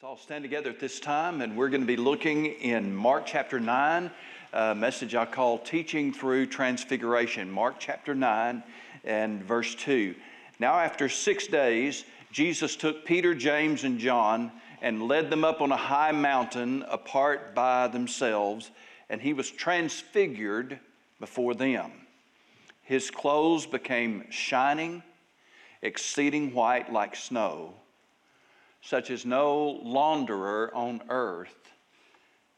Let's all stand together at this time, and we're going to be looking in Mark chapter 9, a message I call Teaching Through Transfiguration. Mark chapter 9 and verse 2. Now, after six days, Jesus took Peter, James, and John and led them up on a high mountain apart by themselves, and he was transfigured before them. His clothes became shining, exceeding white like snow such as no launderer on earth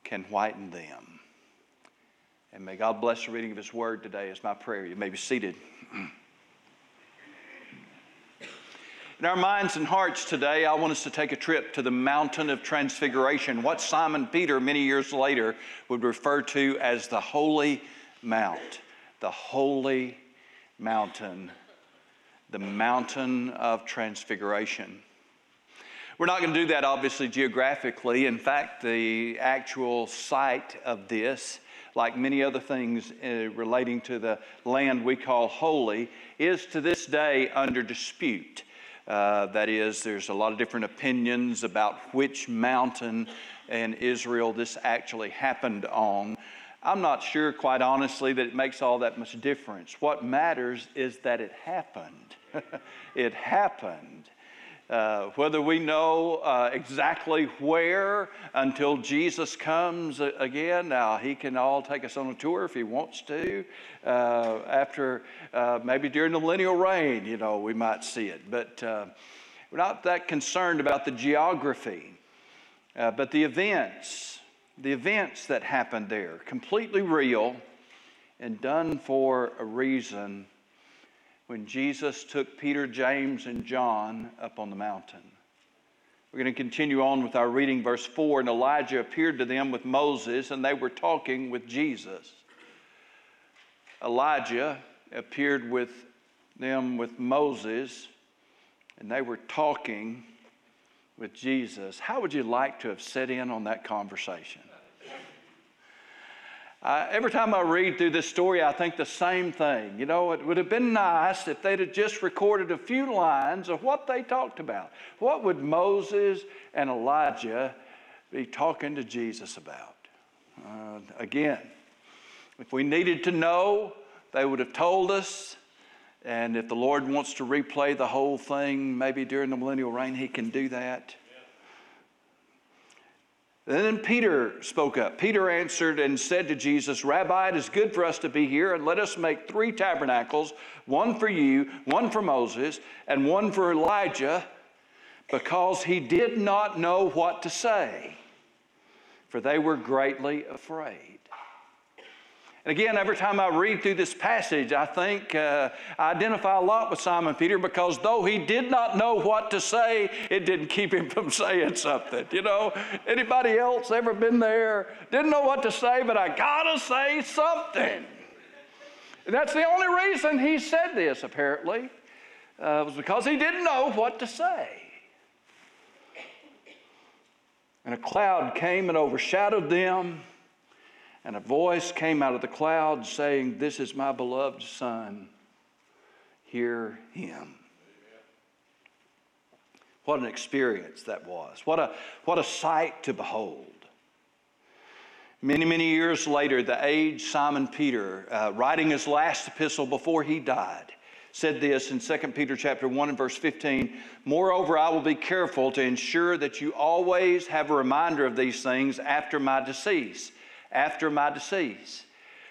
can whiten them. And may God bless the reading of His word today, is my prayer. You may be seated. In our minds and hearts today, I want us to take a trip to the mountain of transfiguration, what Simon Peter many years later would refer to as the Holy Mount. The Holy Mountain. The mountain of transfiguration. We're not going to do that, obviously, geographically. In fact, the actual site of this, like many other things uh, relating to the land we call holy, is to this day under dispute. Uh, that is, there's a lot of different opinions about which mountain in Israel this actually happened on. I'm not sure, quite honestly, that it makes all that much difference. What matters is that it happened. it happened. Uh, whether we know uh, exactly where until Jesus comes again. Now, he can all take us on a tour if he wants to. Uh, after uh, maybe during the millennial reign, you know, we might see it. But uh, we're not that concerned about the geography, but the events, the events that happened there, completely real and done for a reason when Jesus took Peter, James, and John up on the mountain. We're going to continue on with our reading, verse 4. And Elijah appeared to them with Moses, and they were talking with Jesus. Elijah appeared with them with Moses, and they were talking with Jesus. How would you like to have set in on that conversation? Uh, every time I read through this story, I think the same thing. You know, it would have been nice if they'd have just recorded a few lines of what they talked about. What would Moses and Elijah be talking to Jesus about? Uh, again, if we needed to know, they would have told us. And if the Lord wants to replay the whole thing, maybe during the millennial reign, He can do that. Then Peter spoke up. Peter answered and said to Jesus, Rabbi, it is good for us to be here, and let us make three tabernacles one for you, one for Moses, and one for Elijah, because he did not know what to say, for they were greatly afraid. And again, every time I read through this passage, I think uh, I identify a lot with Simon Peter because though he did not know what to say, it didn't keep him from saying something. You know, anybody else ever been there? Didn't know what to say, but I gotta say something. And that's the only reason he said this, apparently, uh, was because he didn't know what to say. And a cloud came and overshadowed them. And a voice came out of the cloud saying, This is my beloved Son. Hear him. What an experience that was. What a, what a sight to behold. Many, many years later, the aged Simon Peter, uh, writing his last epistle before he died, said this in 2 Peter chapter 1 and verse 15, Moreover, I will be careful to ensure that you always have a reminder of these things after my decease after my decease.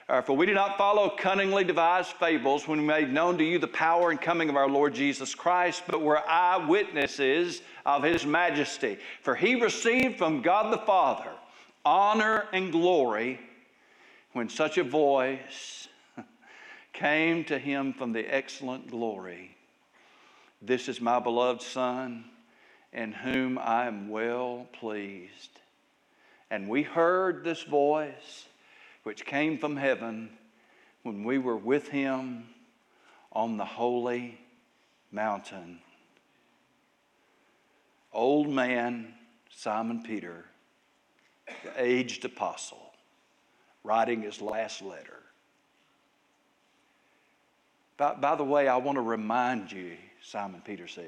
Uh, for we do not follow cunningly devised fables when we made known to you the power and coming of our Lord Jesus Christ, but were eyewitnesses of his majesty. For he received from God the Father honor and glory when such a voice came to him from the excellent glory. This is my beloved Son, in whom I am well pleased. And we heard this voice which came from heaven when we were with him on the holy mountain. Old man Simon Peter, the aged apostle, writing his last letter. By, by the way, I want to remind you, Simon Peter says,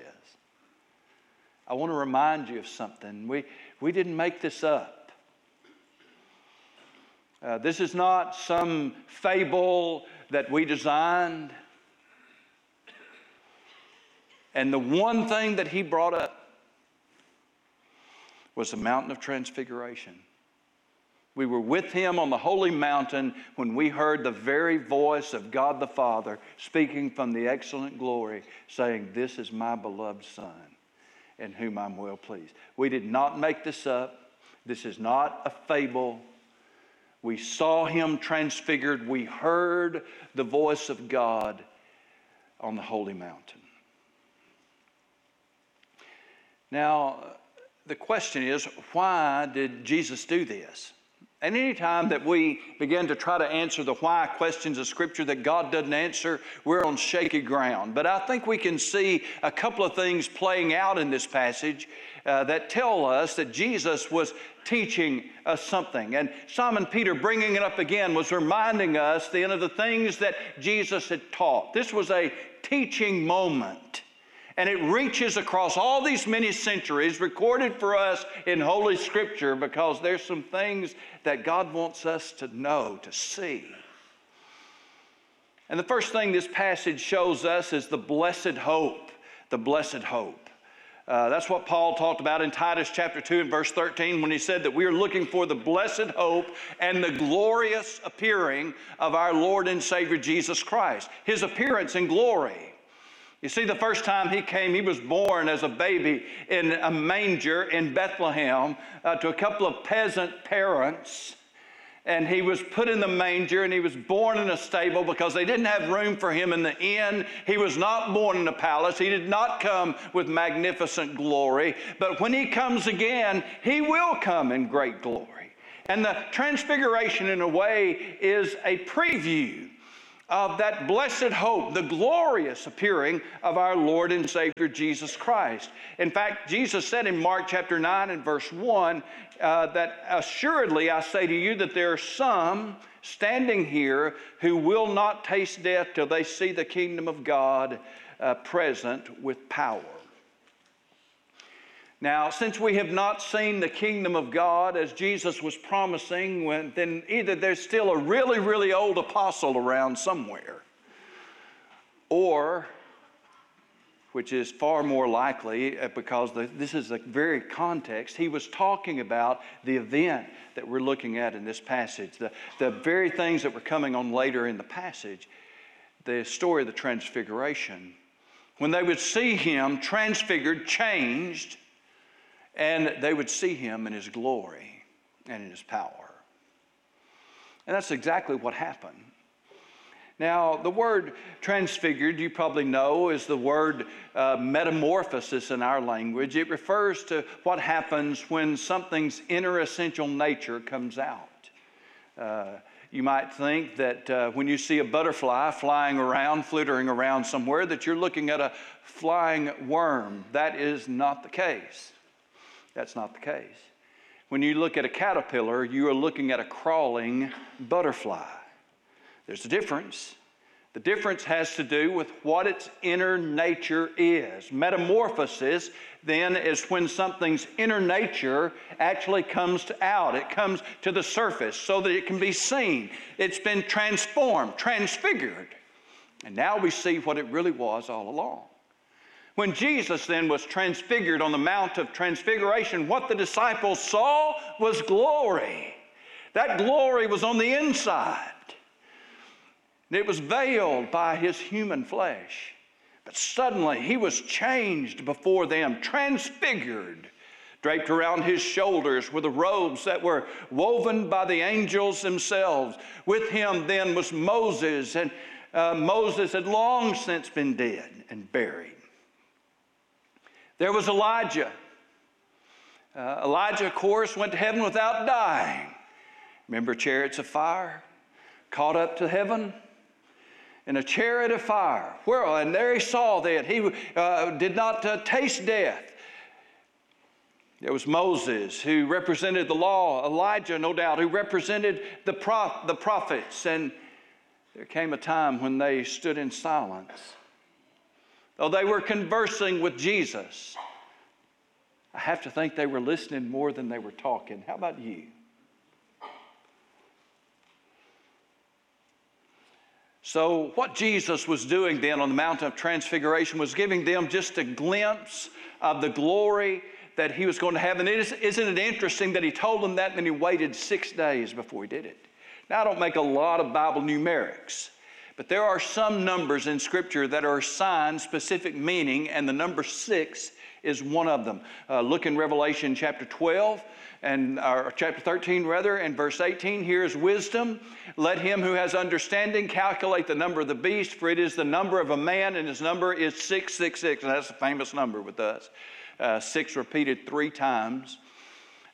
I want to remind you of something. We, we didn't make this up. Uh, this is not some fable that we designed. And the one thing that he brought up was the mountain of transfiguration. We were with him on the holy mountain when we heard the very voice of God the Father speaking from the excellent glory, saying, This is my beloved Son, in whom I'm well pleased. We did not make this up. This is not a fable. We saw him transfigured. We heard the voice of God on the holy mountain. Now, the question is why did Jesus do this? And anytime that we begin to try to answer the why questions of Scripture that God doesn't answer, we're on shaky ground. But I think we can see a couple of things playing out in this passage uh, that tell us that Jesus was teaching us something. And Simon Peter, bringing it up again, was reminding us then of the things that Jesus had taught. This was a teaching moment. And it reaches across all these many centuries, recorded for us in Holy Scripture, because there's some things that God wants us to know, to see. And the first thing this passage shows us is the blessed hope, the blessed hope. Uh, that's what Paul talked about in Titus chapter 2 and verse 13 when he said that we are looking for the blessed hope and the glorious appearing of our Lord and Savior Jesus Christ. His appearance in glory. You see, the first time he came, he was born as a baby in a manger in Bethlehem uh, to a couple of peasant parents. And he was put in the manger and he was born in a stable because they didn't have room for him in the inn. He was not born in a palace. He did not come with magnificent glory. But when he comes again, he will come in great glory. And the transfiguration, in a way, is a preview of that blessed hope, the glorious appearing of our Lord and Savior Jesus Christ. In fact, Jesus said in Mark chapter 9 and verse 1 uh, that assuredly I say to you that there are some standing here who will not taste death till they see the kingdom of God uh, present with power. Now, since we have not seen the kingdom of God as Jesus was promising, when, then either there's still a really, really old apostle around somewhere, or, which is far more likely uh, because the, this is the very context, he was talking about the event that we're looking at in this passage, the, the very things that were coming on later in the passage, the story of the transfiguration. When they would see him transfigured, changed, and they would see him in his glory and in his power. And that's exactly what happened. Now, the word transfigured, you probably know, is the word uh, metamorphosis in our language. It refers to what happens when something's inner essential nature comes out. Uh, you might think that uh, when you see a butterfly flying around, flittering around somewhere, that you're looking at a flying worm. That is not the case. That's not the case. When you look at a caterpillar, you are looking at a crawling butterfly. There's a difference. The difference has to do with what its inner nature is. Metamorphosis, then, is when something's inner nature actually comes out. It comes to the surface so that it can be seen. It's been transformed, transfigured. And now we see what it really was all along. When Jesus then was transfigured on the Mount of Transfiguration, what the disciples saw was glory. That glory was on the inside. It was veiled by his human flesh. But suddenly he was changed before them, transfigured. Draped around his shoulders were the robes that were woven by the angels themselves. With him then was Moses, and uh, Moses had long since been dead and buried. There was Elijah. Uh, Elijah, of course, went to heaven without dying. Remember chariots of fire? Caught up to heaven in a chariot of fire. Where, and there he saw that. He uh, did not uh, taste death. There was Moses, who represented the law, Elijah, no doubt, who represented the, prof- the prophets. And there came a time when they stood in silence though they were conversing with Jesus, I have to think they were listening more than they were talking. How about you? So, what Jesus was doing then on the Mountain of Transfiguration was giving them just a glimpse of the glory that he was going to have. And is, isn't it interesting that he told them that and then he waited six days before he did it? Now, I don't make a lot of Bible numerics, but there are some numbers in Scripture that are assigned specific meaning, and the number six is one of them. Uh, look in Revelation chapter 12 and or chapter 13 rather and verse 18 here is wisdom let him who has understanding calculate the number of the beast for it is the number of a man and his number is 666 and that's a famous number with us uh, six repeated three times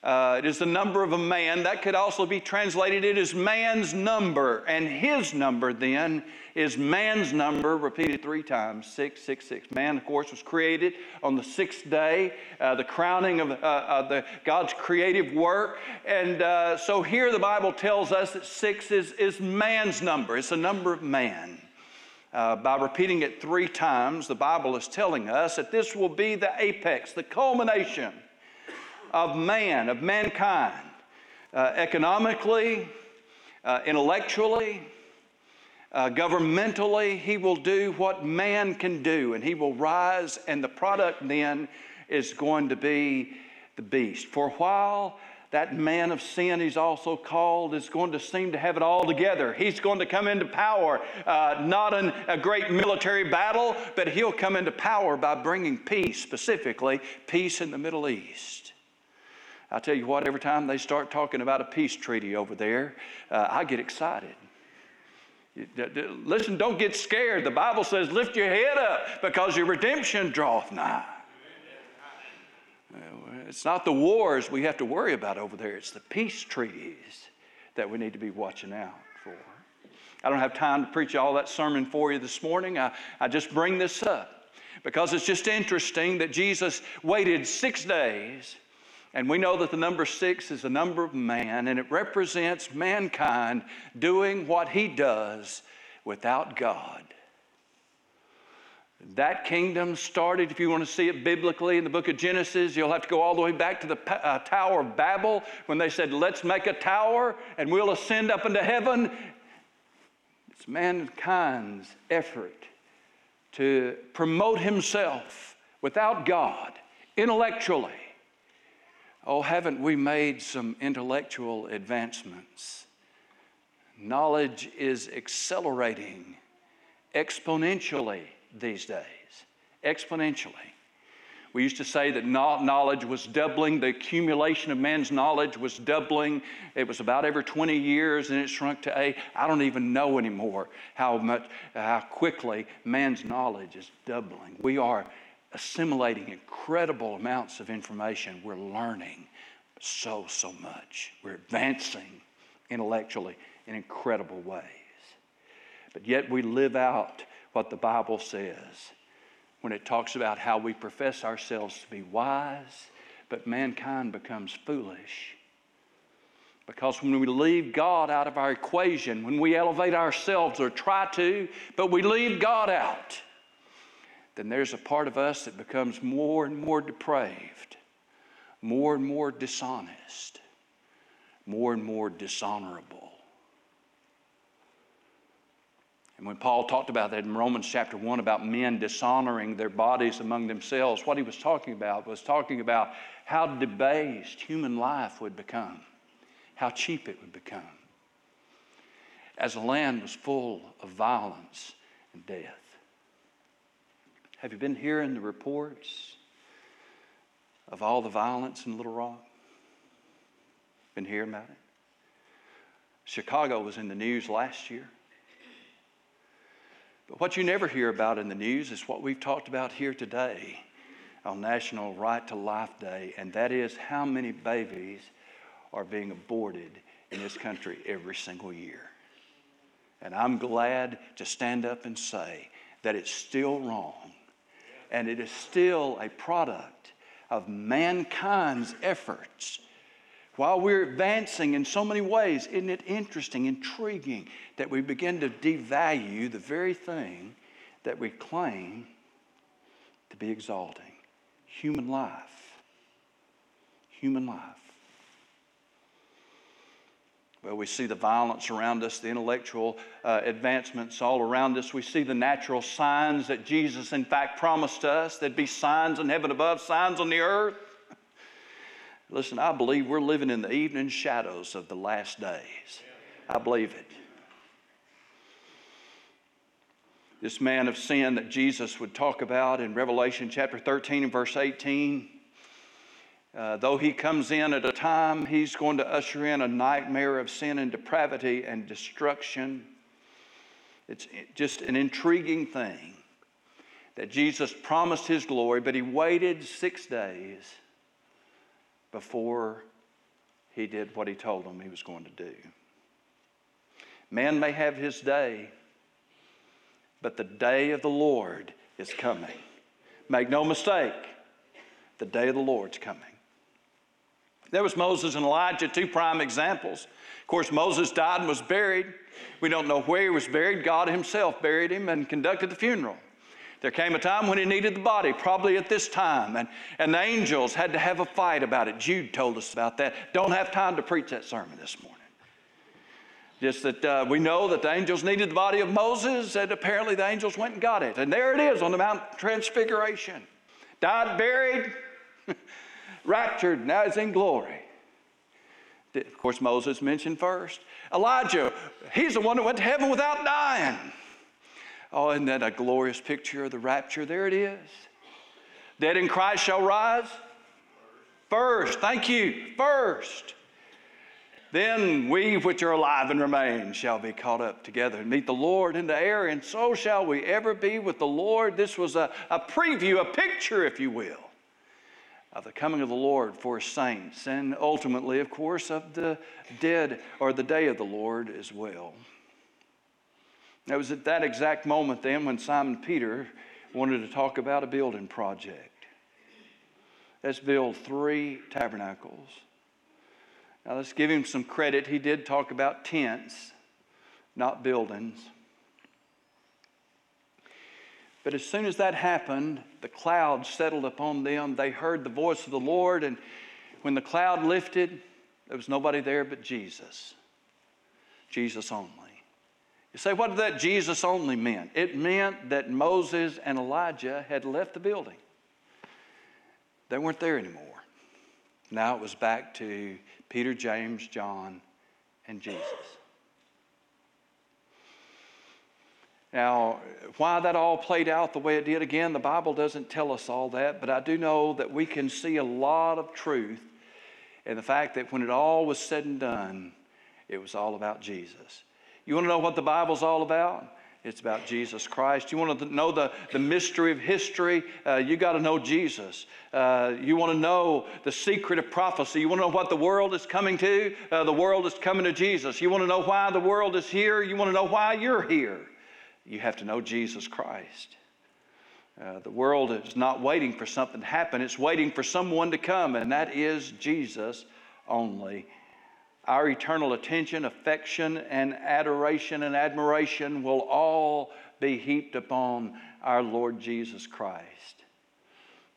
uh, it is the number of a man. That could also be translated, it is man's number. And his number then is man's number, repeated three times 666. Man, of course, was created on the sixth day, uh, the crowning of, uh, of the, God's creative work. And uh, so here the Bible tells us that six is, is man's number, it's the number of man. Uh, by repeating it three times, the Bible is telling us that this will be the apex, the culmination of man, of mankind, uh, economically, uh, intellectually, uh, governmentally. He will do what man can do, and he will rise, and the product then is going to be the beast. For a while, that man of sin, he's also called, is going to seem to have it all together. He's going to come into power, uh, not in a great military battle, but he'll come into power by bringing peace, specifically peace in the Middle East. I tell you what, every time they start talking about a peace treaty over there, uh, I get excited. Listen, don't get scared. The Bible says, lift your head up because your redemption draweth nigh. It's not the wars we have to worry about over there, it's the peace treaties that we need to be watching out for. I don't have time to preach all that sermon for you this morning. I, I just bring this up because it's just interesting that Jesus waited six days and we know that the number six is the number of man, and it represents mankind doing what he does without God. That kingdom started, if you want to see it biblically, in the book of Genesis. You'll have to go all the way back to the uh, Tower of Babel when they said, Let's make a tower and we'll ascend up into heaven. It's mankind's effort to promote himself without God intellectually Oh, haven't we made some intellectual advancements? Knowledge is accelerating exponentially these days. Exponentially. We used to say that knowledge was doubling, the accumulation of man's knowledge was doubling. It was about every 20 years and it shrunk to a, I don't even know anymore how much, how quickly man's knowledge is doubling. We are assimilating incredible amounts of information. We're learning so, so much. We're advancing intellectually in incredible ways. But yet we live out what the Bible says when it talks about how we profess ourselves to be wise, but mankind becomes foolish. Because when we leave God out of our equation, when we elevate ourselves or try to, but we leave God out, then there's a part of us that becomes more and more depraved, more and more dishonest, more and more dishonorable. And when Paul talked about that in Romans chapter 1 about men dishonoring their bodies among themselves, what he was talking about was talking about how debased human life would become, how cheap it would become, as the land was full of violence and death. Have you been hearing the reports of all the violence in Little Rock? Been hearing about it? Chicago was in the news last year. But what you never hear about in the news is what we've talked about here today on National Right to Life Day, and that is how many babies are being aborted in this country every single year. And I'm glad to stand up and say that it's still wrong and it is still a product of mankind's efforts. While we're advancing in so many ways, isn't it interesting, intriguing that we begin to devalue the very thing that we claim to be exalting human life? human life. Well, we see the violence around us, the intellectual uh, advancements all around us. We see the natural signs that Jesus, in fact, promised us. There'd be signs in heaven above, signs on the earth. Listen, I believe we're living in the evening shadows of the last days. I believe it. This man of sin that Jesus would talk about in Revelation chapter 13 and verse 18 uh, though he comes in at a time, he's going to usher in a nightmare of sin and depravity and destruction. It's just an intriguing thing that Jesus promised his glory, but he waited six days before he did what he told them he was going to do. Man may have his day, but the day of the Lord is coming. Make no mistake, the day of the Lord's coming. There was Moses and Elijah, two prime examples. Of course, Moses died and was buried. We don't know where he was buried. God himself buried him and conducted the funeral. There came a time when he needed the body, probably at this time, and, and the angels had to have a fight about it. Jude told us about that. Don't have time to preach that sermon this morning. Just that uh, we know that the angels needed the body of Moses, and apparently the angels went and got it. And there it is on the Mount Transfiguration. Died, buried, raptured, now he's in glory. Of course, Moses mentioned first. Elijah, he's the one that went to heaven without dying. Oh, isn't that a glorious picture of the rapture? There it is. Dead in Christ shall rise first. Thank you. First. Then we which are alive and remain shall be caught up together and meet the Lord in the air, and so shall we ever be with the Lord. This was a, a preview, a picture, if you will, of the coming of the Lord for saints, and ultimately, of course, of the dead or the day of the Lord as well. It was at that exact moment then when Simon Peter wanted to talk about a building project. Let's build three tabernacles. Now, let's give him some credit. He did talk about tents, not buildings. But as soon as that happened, the cloud settled upon them. They heard the voice of the Lord, and when the cloud lifted, there was nobody there but Jesus. Jesus only. You say, what did that Jesus only mean? It meant that Moses and Elijah had left the building. They weren't there anymore. Now it was back to Peter, James, John, and Jesus. Now, why that all played out the way it did, again, the Bible doesn't tell us all that, but I do know that we can see a lot of truth in the fact that when it all was said and done, it was all about Jesus. You want to know what the Bible's all about? It's about Jesus Christ. You want to know the, the mystery of history? Uh, you got to know Jesus. Uh, you want to know the secret of prophecy. You want to know what the world is coming to? Uh, the world is coming to Jesus. You want to know why the world is here? You want to know why you're here? You have to know Jesus Christ. Uh, the world is not waiting for something to happen, it's waiting for someone to come, and that is Jesus only our eternal attention, affection, and adoration and admiration will all be heaped upon our Lord Jesus Christ,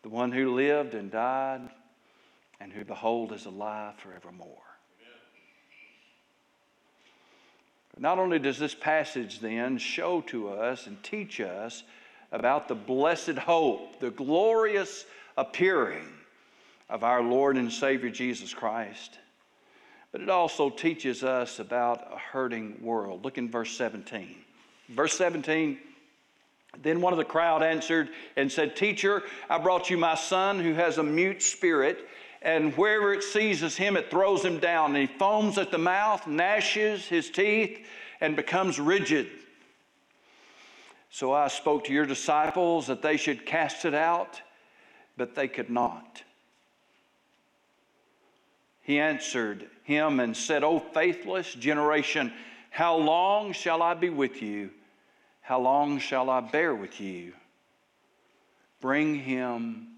the one who lived and died and who, behold, is alive forevermore. Not only does this passage then show to us and teach us about the blessed hope, the glorious appearing of our Lord and Savior Jesus Christ but it also teaches us about a hurting world. Look in verse 17. Verse 17, then one of the crowd answered and said, Teacher, I brought you my son who has a mute spirit, and wherever it seizes him, it throws him down. And he foams at the mouth, gnashes his teeth, and becomes rigid. So I spoke to your disciples that they should cast it out, but they could not. He answered him and said, O faithless generation, how long shall I be with you? How long shall I bear with you? Bring him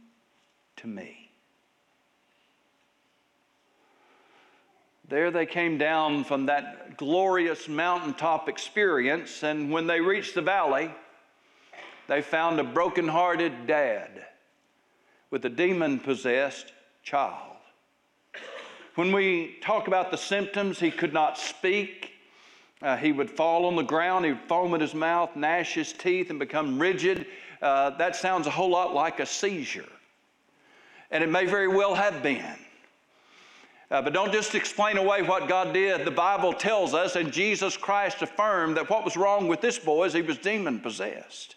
to me. There they came down from that glorious mountaintop experience, and when they reached the valley, they found a broken-hearted dad with a demon possessed child. when we talk about the symptoms, he could not speak. Uh, he would fall on the ground, he would foam at his mouth, gnash his teeth, and become rigid. Uh, that sounds a whole lot like a seizure. And it may very well have been. Uh, but don't just explain away what God did. The Bible tells us, and Jesus Christ affirmed that what was wrong with this boy is he was demon possessed.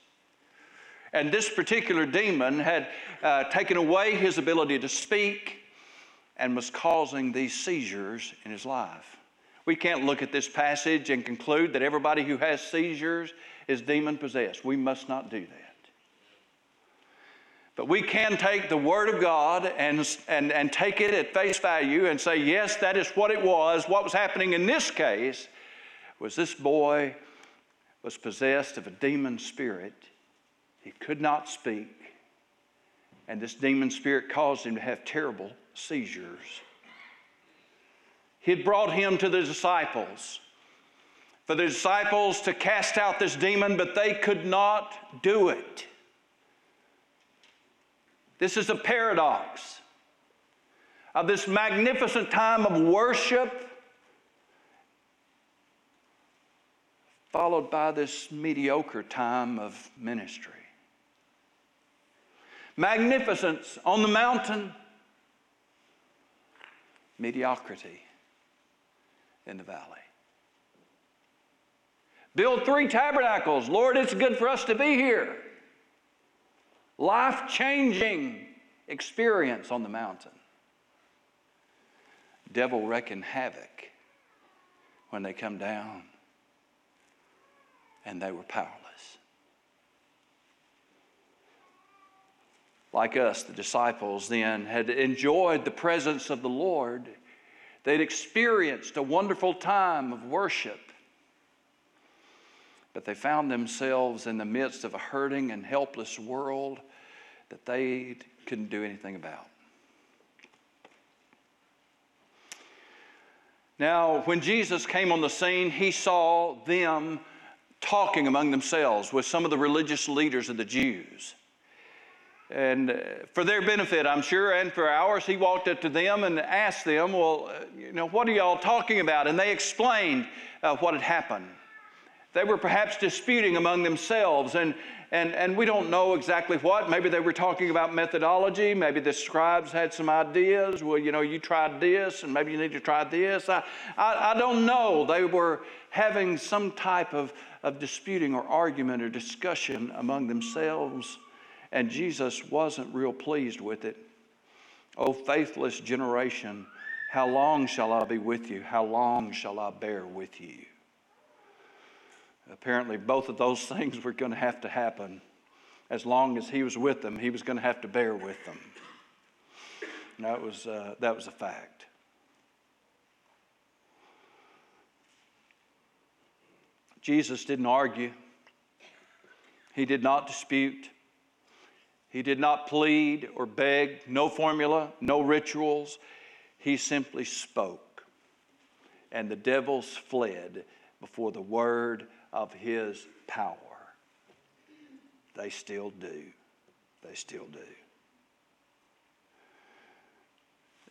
And this particular demon had uh, taken away his ability to speak and was causing these seizures in his life. We can't look at this passage and conclude that everybody who has seizures is demon possessed. We must not do that. But we can take the Word of God and, and, and take it at face value and say, yes, that is what it was. What was happening in this case was this boy was possessed of a demon spirit. He could not speak. And this demon spirit caused him to have terrible seizures. He had brought him to the disciples for the disciples to cast out this demon, but they could not do it. This is a paradox of this magnificent time of worship, followed by this mediocre time of ministry. Magnificence on the mountain, mediocrity in the valley. Build three tabernacles. Lord, it's good for us to be here life changing experience on the mountain. Devil wrecking havoc when they come down and they were powerless. Like us, the disciples then had enjoyed the presence of the Lord. They'd experienced a wonderful time of worship but they found themselves in the midst of a hurting and helpless world that they couldn't do anything about. Now, when Jesus came on the scene, he saw them talking among themselves with some of the religious leaders of the Jews. And uh, for their benefit, I'm sure, and for ours, he walked up to them and asked them, Well, uh, you know, what are y'all talking about? And they explained uh, what had happened. They were perhaps disputing among themselves, and, and, and we don't know exactly what. Maybe they were talking about methodology. Maybe the scribes had some ideas. Well, you know, you tried this, and maybe you need to try this. I, I, I don't know. They were having some type of, of disputing or argument or discussion among themselves, and Jesus wasn't real pleased with it. Oh, faithless generation, how long shall I be with you? How long shall I bear with you? Apparently, both of those things were going to have to happen. As long as he was with them, he was going to have to bear with them. And that was, uh, that was a fact. Jesus didn't argue, he did not dispute, he did not plead or beg, no formula, no rituals. He simply spoke. And the devils fled before the word of his power. They still do. They still do.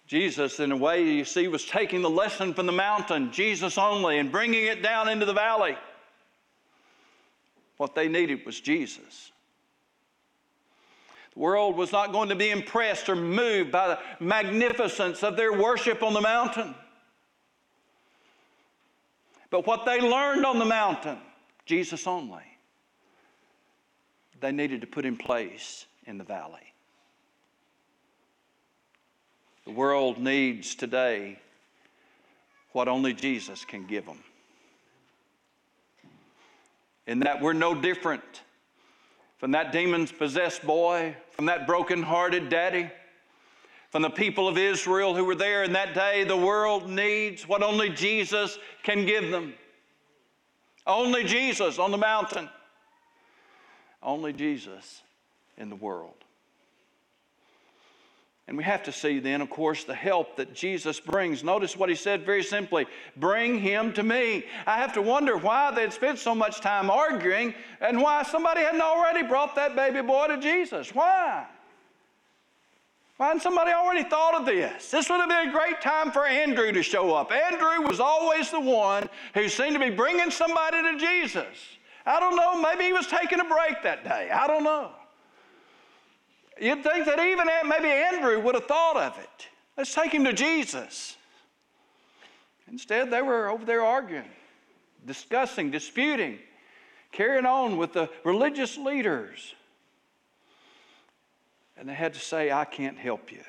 Jesus, in a way, you see, was taking the lesson from the mountain, Jesus only, and bringing it down into the valley. What they needed was Jesus. The world was not going to be impressed or moved by the magnificence of their worship on the mountain. But what they learned on the mountain Jesus only. They needed to put in place in the valley. The world needs today what only Jesus can give them. In that we're no different from that demon possessed boy, from that broken hearted daddy, from the people of Israel who were there in that day. The world needs what only Jesus can give them. Only Jesus on the mountain. Only Jesus in the world. And we have to see then, of course, the help that Jesus brings. Notice what he said very simply bring him to me. I have to wonder why they'd spent so much time arguing and why somebody hadn't already brought that baby boy to Jesus. Why? Why hadn't somebody already thought of this? This would have been a great time for Andrew to show up. Andrew was always the one who seemed to be bringing somebody to Jesus. I don't know, maybe he was taking a break that day. I don't know. You'd think that even maybe Andrew would have thought of it. Let's take him to Jesus. Instead, they were over there arguing, discussing, disputing, carrying on with the religious leaders. And they had to say, I can't help you.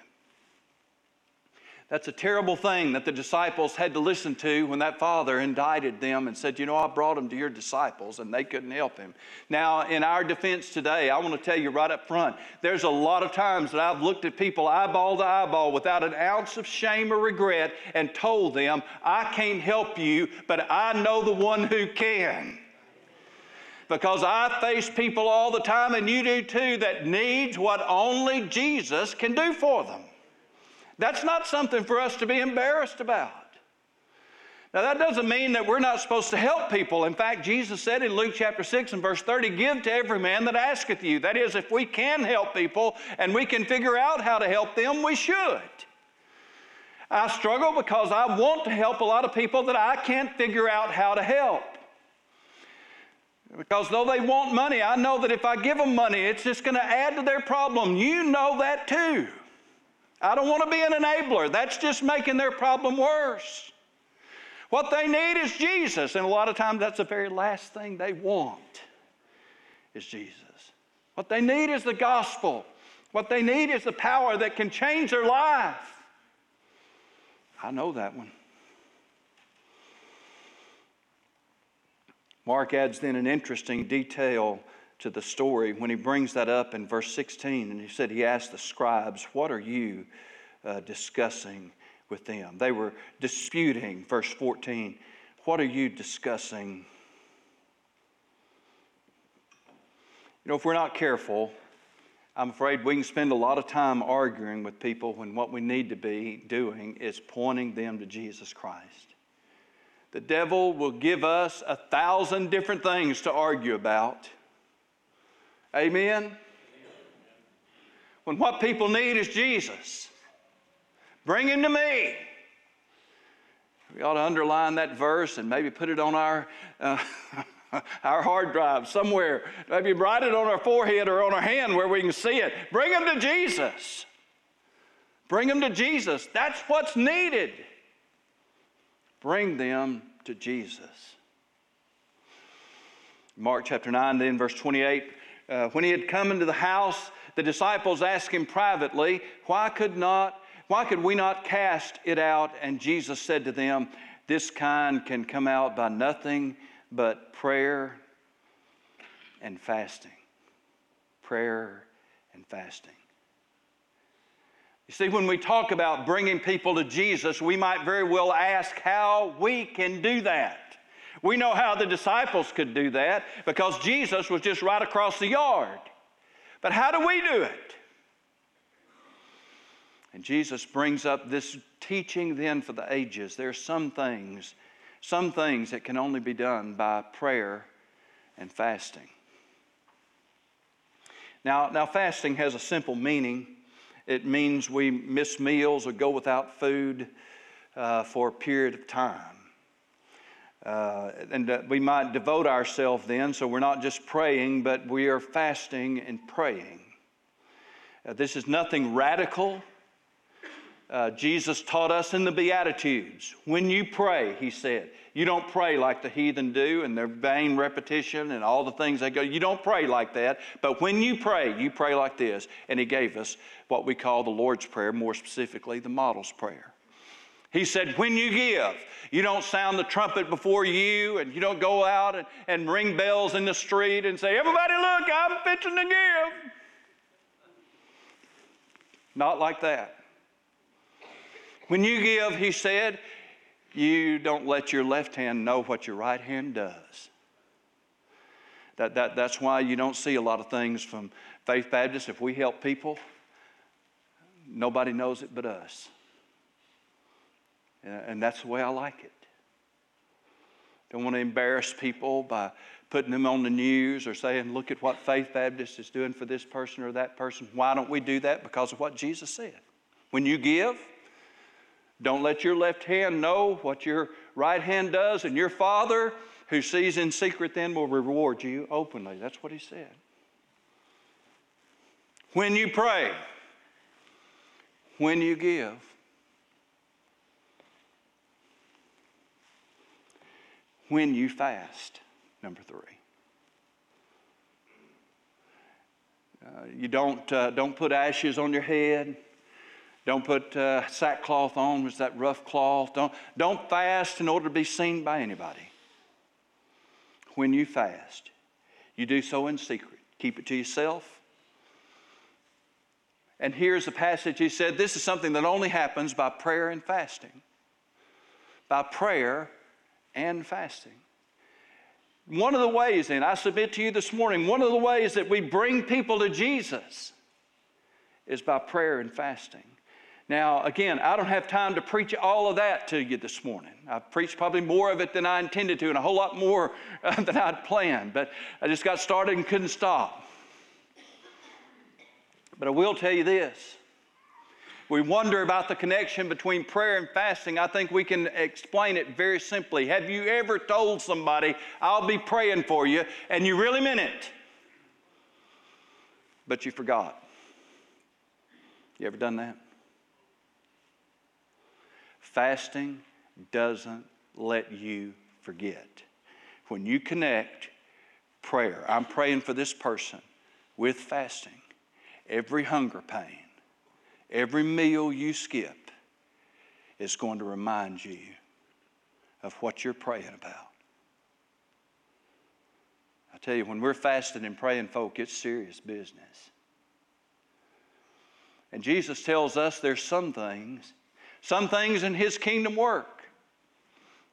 That's a terrible thing that the disciples had to listen to when that father indicted them and said, You know, I brought him to your disciples and they couldn't help him. Now, in our defense today, I want to tell you right up front there's a lot of times that I've looked at people eyeball to eyeball without an ounce of shame or regret and told them, I can't help you, but I know the one who can because I face people all the time, and you do too, that needs what only Jesus can do for them. That's not something for us to be embarrassed about. Now, that doesn't mean that we're not supposed to help people. In fact, Jesus said in Luke chapter 6 and verse 30, Give to every man that asketh you. That is, if we can help people and we can figure out how to help them, we should. I struggle because I want to help a lot of people that I can't figure out how to help. Because though they want money, I know that if I give them money, it's just going to add to their problem. You know that too. I don't want to be an enabler. That's just making their problem worse. What they need is Jesus, and a lot of times that's the very last thing they want is Jesus. What they need is the gospel. What they need is the power that can change their life. I know that one. Mark adds then an interesting detail to the story when he brings that up in verse 16. And he said, He asked the scribes, What are you uh, discussing with them? They were disputing, verse 14. What are you discussing? You know, if we're not careful, I'm afraid we can spend a lot of time arguing with people when what we need to be doing is pointing them to Jesus Christ. The devil will give us a thousand different things to argue about. Amen? When what people need is Jesus, bring him to me. We ought to underline that verse and maybe put it on our, uh, our hard drive somewhere. Maybe write it on our forehead or on our hand where we can see it. Bring them to Jesus. Bring them to Jesus. That's what's needed. Bring them to Jesus. Mark chapter 9, then verse 28 uh, when he had come into the house, the disciples asked him privately, Why could not, why could we not cast it out? And Jesus said to them, This kind can come out by nothing but prayer and fasting. Prayer and fasting. You see, when we talk about bringing people to Jesus, we might very well ask how we can do that. We know how the disciples could do that because Jesus was just right across the yard. But how do we do it? And Jesus brings up this teaching then for the ages. There are some things, some things that can only be done by prayer and fasting. Now, now fasting has a simple meaning. It means we miss meals or go without food uh, for a period of time. Uh, and uh, we might devote ourselves then, so we're not just praying, but we are fasting and praying. Uh, this is nothing radical. Uh, Jesus taught us in the Beatitudes. When you pray, he said, you don't pray like the heathen do and their vain repetition and all the things they go. You don't pray like that. But when you pray, you pray like this. And he gave us what we call the Lord's Prayer, more specifically, the Model's Prayer. He said, when you give, you don't sound the trumpet before you, and you don't go out and, and ring bells in the street and say, Everybody, look, I'm fixing to give. Not like that. When you give, he said, you don't let your left hand know what your right hand does. That, that, that's why you don't see a lot of things from Faith Baptist. If we help people, nobody knows it but us. And that's the way I like it. Don't want to embarrass people by putting them on the news or saying, look at what Faith Baptist is doing for this person or that person. Why don't we do that? Because of what Jesus said. When you give, don't let your left hand know what your right hand does, and your Father who sees in secret then will reward you openly. That's what he said. When you pray, when you give, when you fast, number three. Uh, you don't, uh, don't put ashes on your head. Don't put uh, sackcloth on, was that rough cloth. Don't, don't fast in order to be seen by anybody. When you fast, you do so in secret. Keep it to yourself. And here's the passage he said this is something that only happens by prayer and fasting. By prayer and fasting. One of the ways, and I submit to you this morning, one of the ways that we bring people to Jesus is by prayer and fasting. Now, again, I don't have time to preach all of that to you this morning. I've preached probably more of it than I intended to, and a whole lot more uh, than I'd planned, but I just got started and couldn't stop. But I will tell you this. We wonder about the connection between prayer and fasting. I think we can explain it very simply. Have you ever told somebody, I'll be praying for you, and you really meant it, but you forgot? You ever done that? Fasting doesn't let you forget. When you connect prayer, I'm praying for this person with fasting, every hunger pain, every meal you skip is going to remind you of what you're praying about. I tell you, when we're fasting and praying, folk, it's serious business. And Jesus tells us there's some things some things in His kingdom work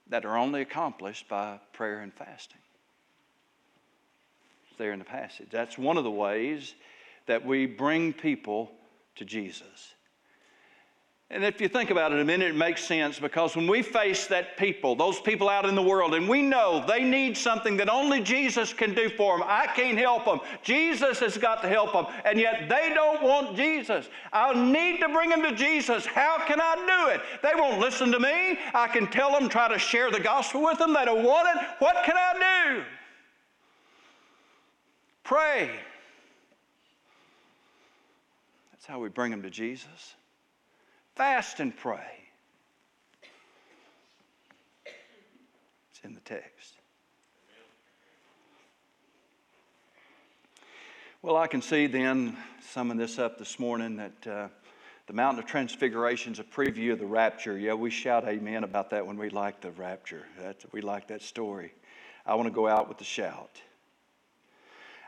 that are only accomplished by prayer and fasting. It's there in the passage. That's one of the ways that we bring people to Jesus. And if you think about it a minute, it makes sense because when we face that people, those people out in the world, and we know they need something that only Jesus can do for them, I can't help them. Jesus has got to help them, and yet they don't want Jesus. I need to bring them to Jesus. How can I do it? They won't listen to me. I can tell them, try to share the gospel with them. They don't want it. What can I do? Pray. That's how we bring them to Jesus. Fast and pray. It's in the text. Well, I can see then, summing this up this morning, that uh, the Mountain of Transfiguration is a preview of the rapture. Yeah, we shout amen about that when we like the rapture. We like that story. I want to go out with the shout.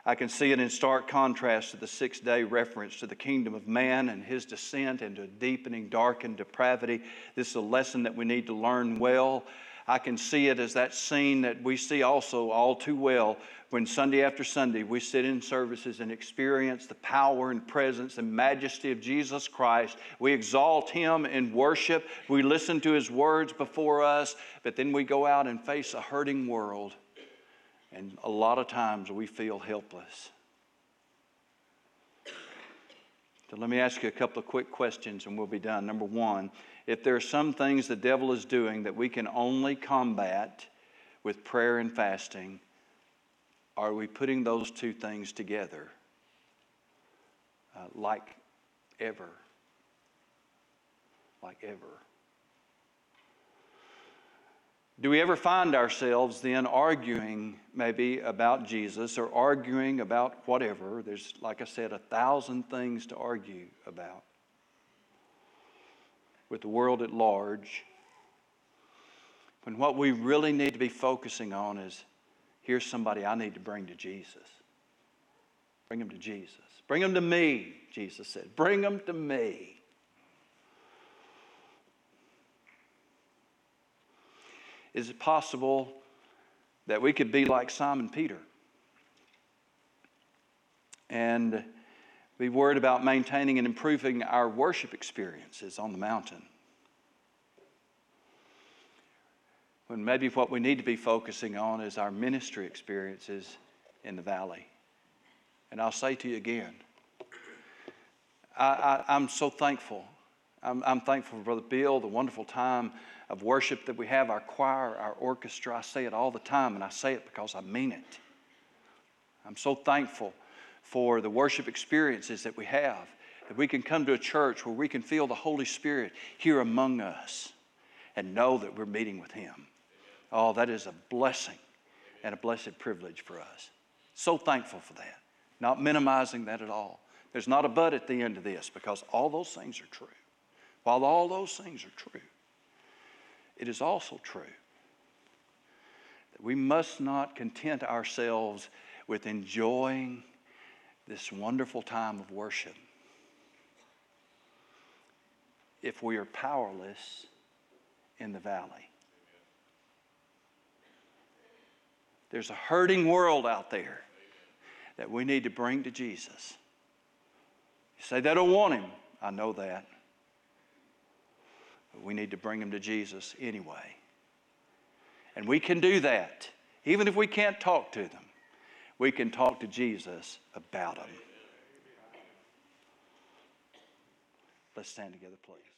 I can see it in stark contrast to the six day reference to the kingdom of man and his descent into deepening, darkened depravity. This is a lesson that we need to learn well. I can see it as that scene that we see also all too well when Sunday after Sunday we sit in services and experience the power and presence and majesty of Jesus Christ. We exalt Him in worship. We listen to His words before us, but then we go out and face a hurting world and a lot of times we feel helpless. So let me ask you a couple of quick questions and we'll be done. Number one, if there are some things the devil is doing that we can only combat with prayer and fasting, are we putting those two things together uh, like ever? Like ever. Do we ever find ourselves then arguing maybe about Jesus or arguing about whatever? There's, like I said, a thousand things to argue about with the world at large. When what we really need to be focusing on is here's somebody I need to bring to Jesus. Bring them to Jesus. Bring them to me, Jesus said. Bring them to me. Is it possible that we could be like Simon Peter and be worried about maintaining and improving our worship experiences on the mountain? when maybe what we need to be focusing on is our ministry experiences in the valley. And I'll say to you again, I, am so thankful. I'm, I'm thankful for Brother Bill, the wonderful time of worship that we have, our choir, our orchestra. I say it all the time, and I say it because I mean it. I'm so thankful for the worship experiences that we have, that we can come to a church where we can feel the Holy Spirit here among us and know that we're meeting with Him. Oh, that is a blessing and a blessed privilege for us. So thankful for that. Not minimizing that at all. There's not a but at the end of this because all those things are true. While all those things are true, it is also true that we must not content ourselves with enjoying this wonderful time of worship if we are powerless in the valley. There's a hurting world out there that we need to bring to Jesus. You say, they don't want him. I know that. But we need to bring them to Jesus anyway. And we can do that. Even if we can't talk to them, we can talk to Jesus about them. Let's stand together, please.